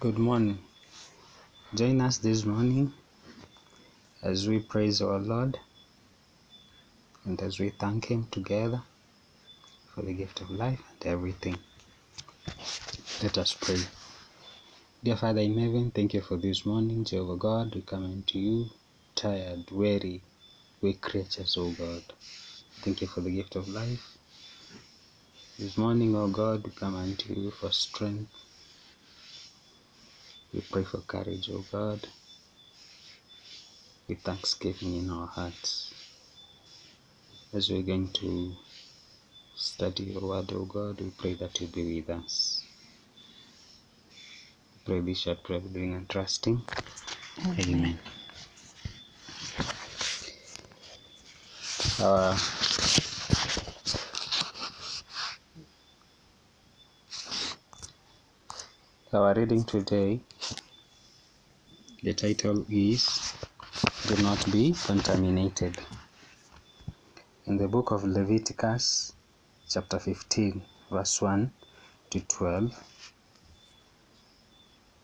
Good morning. Join us this morning as we praise our Lord and as we thank Him together for the gift of life and everything. Let us pray. Dear Father in heaven, thank you for this morning, Jehovah God. We come unto you tired, weary, weak creatures, O God. Thank you for the gift of life. This morning, O God, we come unto you for strength. We pray for courage, O God, with thanksgiving in our hearts. As we're going to study your word, O God, we pray that you be with us. We pray this short prayer, believing and trusting. Amen. Our Our reading today, the title is Do Not Be Contaminated. In the book of Leviticus, chapter 15, verse 1 to 12,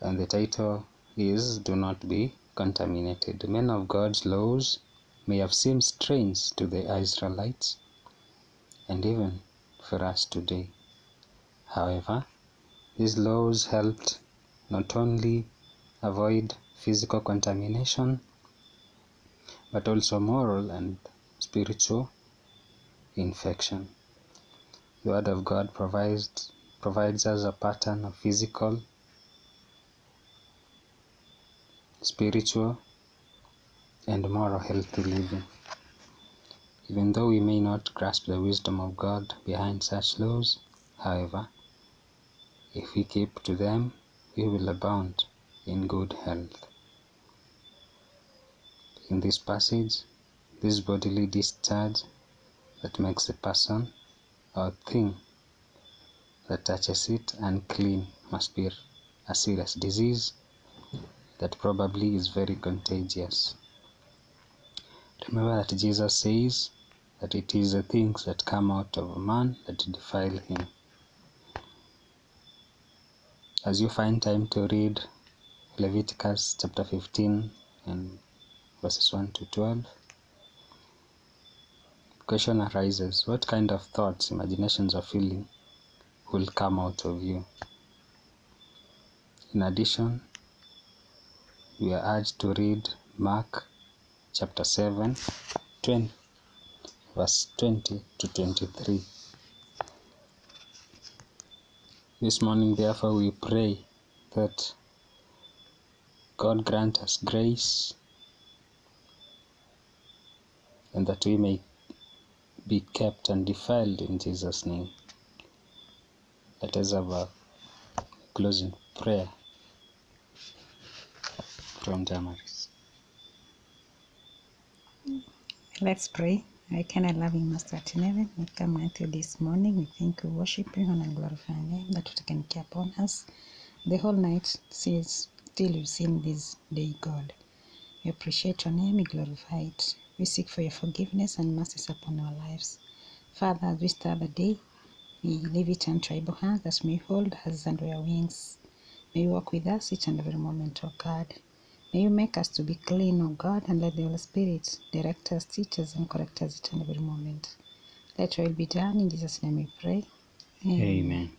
and the title is Do Not Be Contaminated. Men of God's laws may have seemed strange to the Israelites and even for us today. However, these laws helped not only avoid physical contamination but also moral and spiritual infection. The Word of God provides, provides us a pattern of physical, spiritual, and moral healthy living. Even though we may not grasp the wisdom of God behind such laws, however, if we keep to them, we will abound in good health. In this passage, this bodily discharge that makes a person or thing that touches it unclean must be a serious disease that probably is very contagious. Remember that Jesus says that it is the things that come out of a man that defile him. As you find time to read Leviticus chapter 15 and verses 1 to 12, question arises what kind of thoughts, imaginations, or feeling will come out of you? In addition, we are urged to read Mark chapter 7, 20, verse 20 to 23. This morning, therefore, we pray that God grant us grace and that we may be kept undefiled in Jesus' name. Let us have a closing prayer from Damaris. Let's pray. I kind of love you, Master in heaven. We come unto this morning. We thank you, worship you, and glorify your name that you can care upon us. The whole night since till you've seen this day, God. We appreciate your name, we glorify it. We seek for your forgiveness and mercies upon our lives. Father, as we start the day, we leave it in tribal hands as we hold us under your wings. May you walk with us each and every moment, O God. May you make us to be clean, O God, and let the Holy Spirit direct us, teach us, and correct us and every moment. Let your will be done. In Jesus' name we pray. Amen.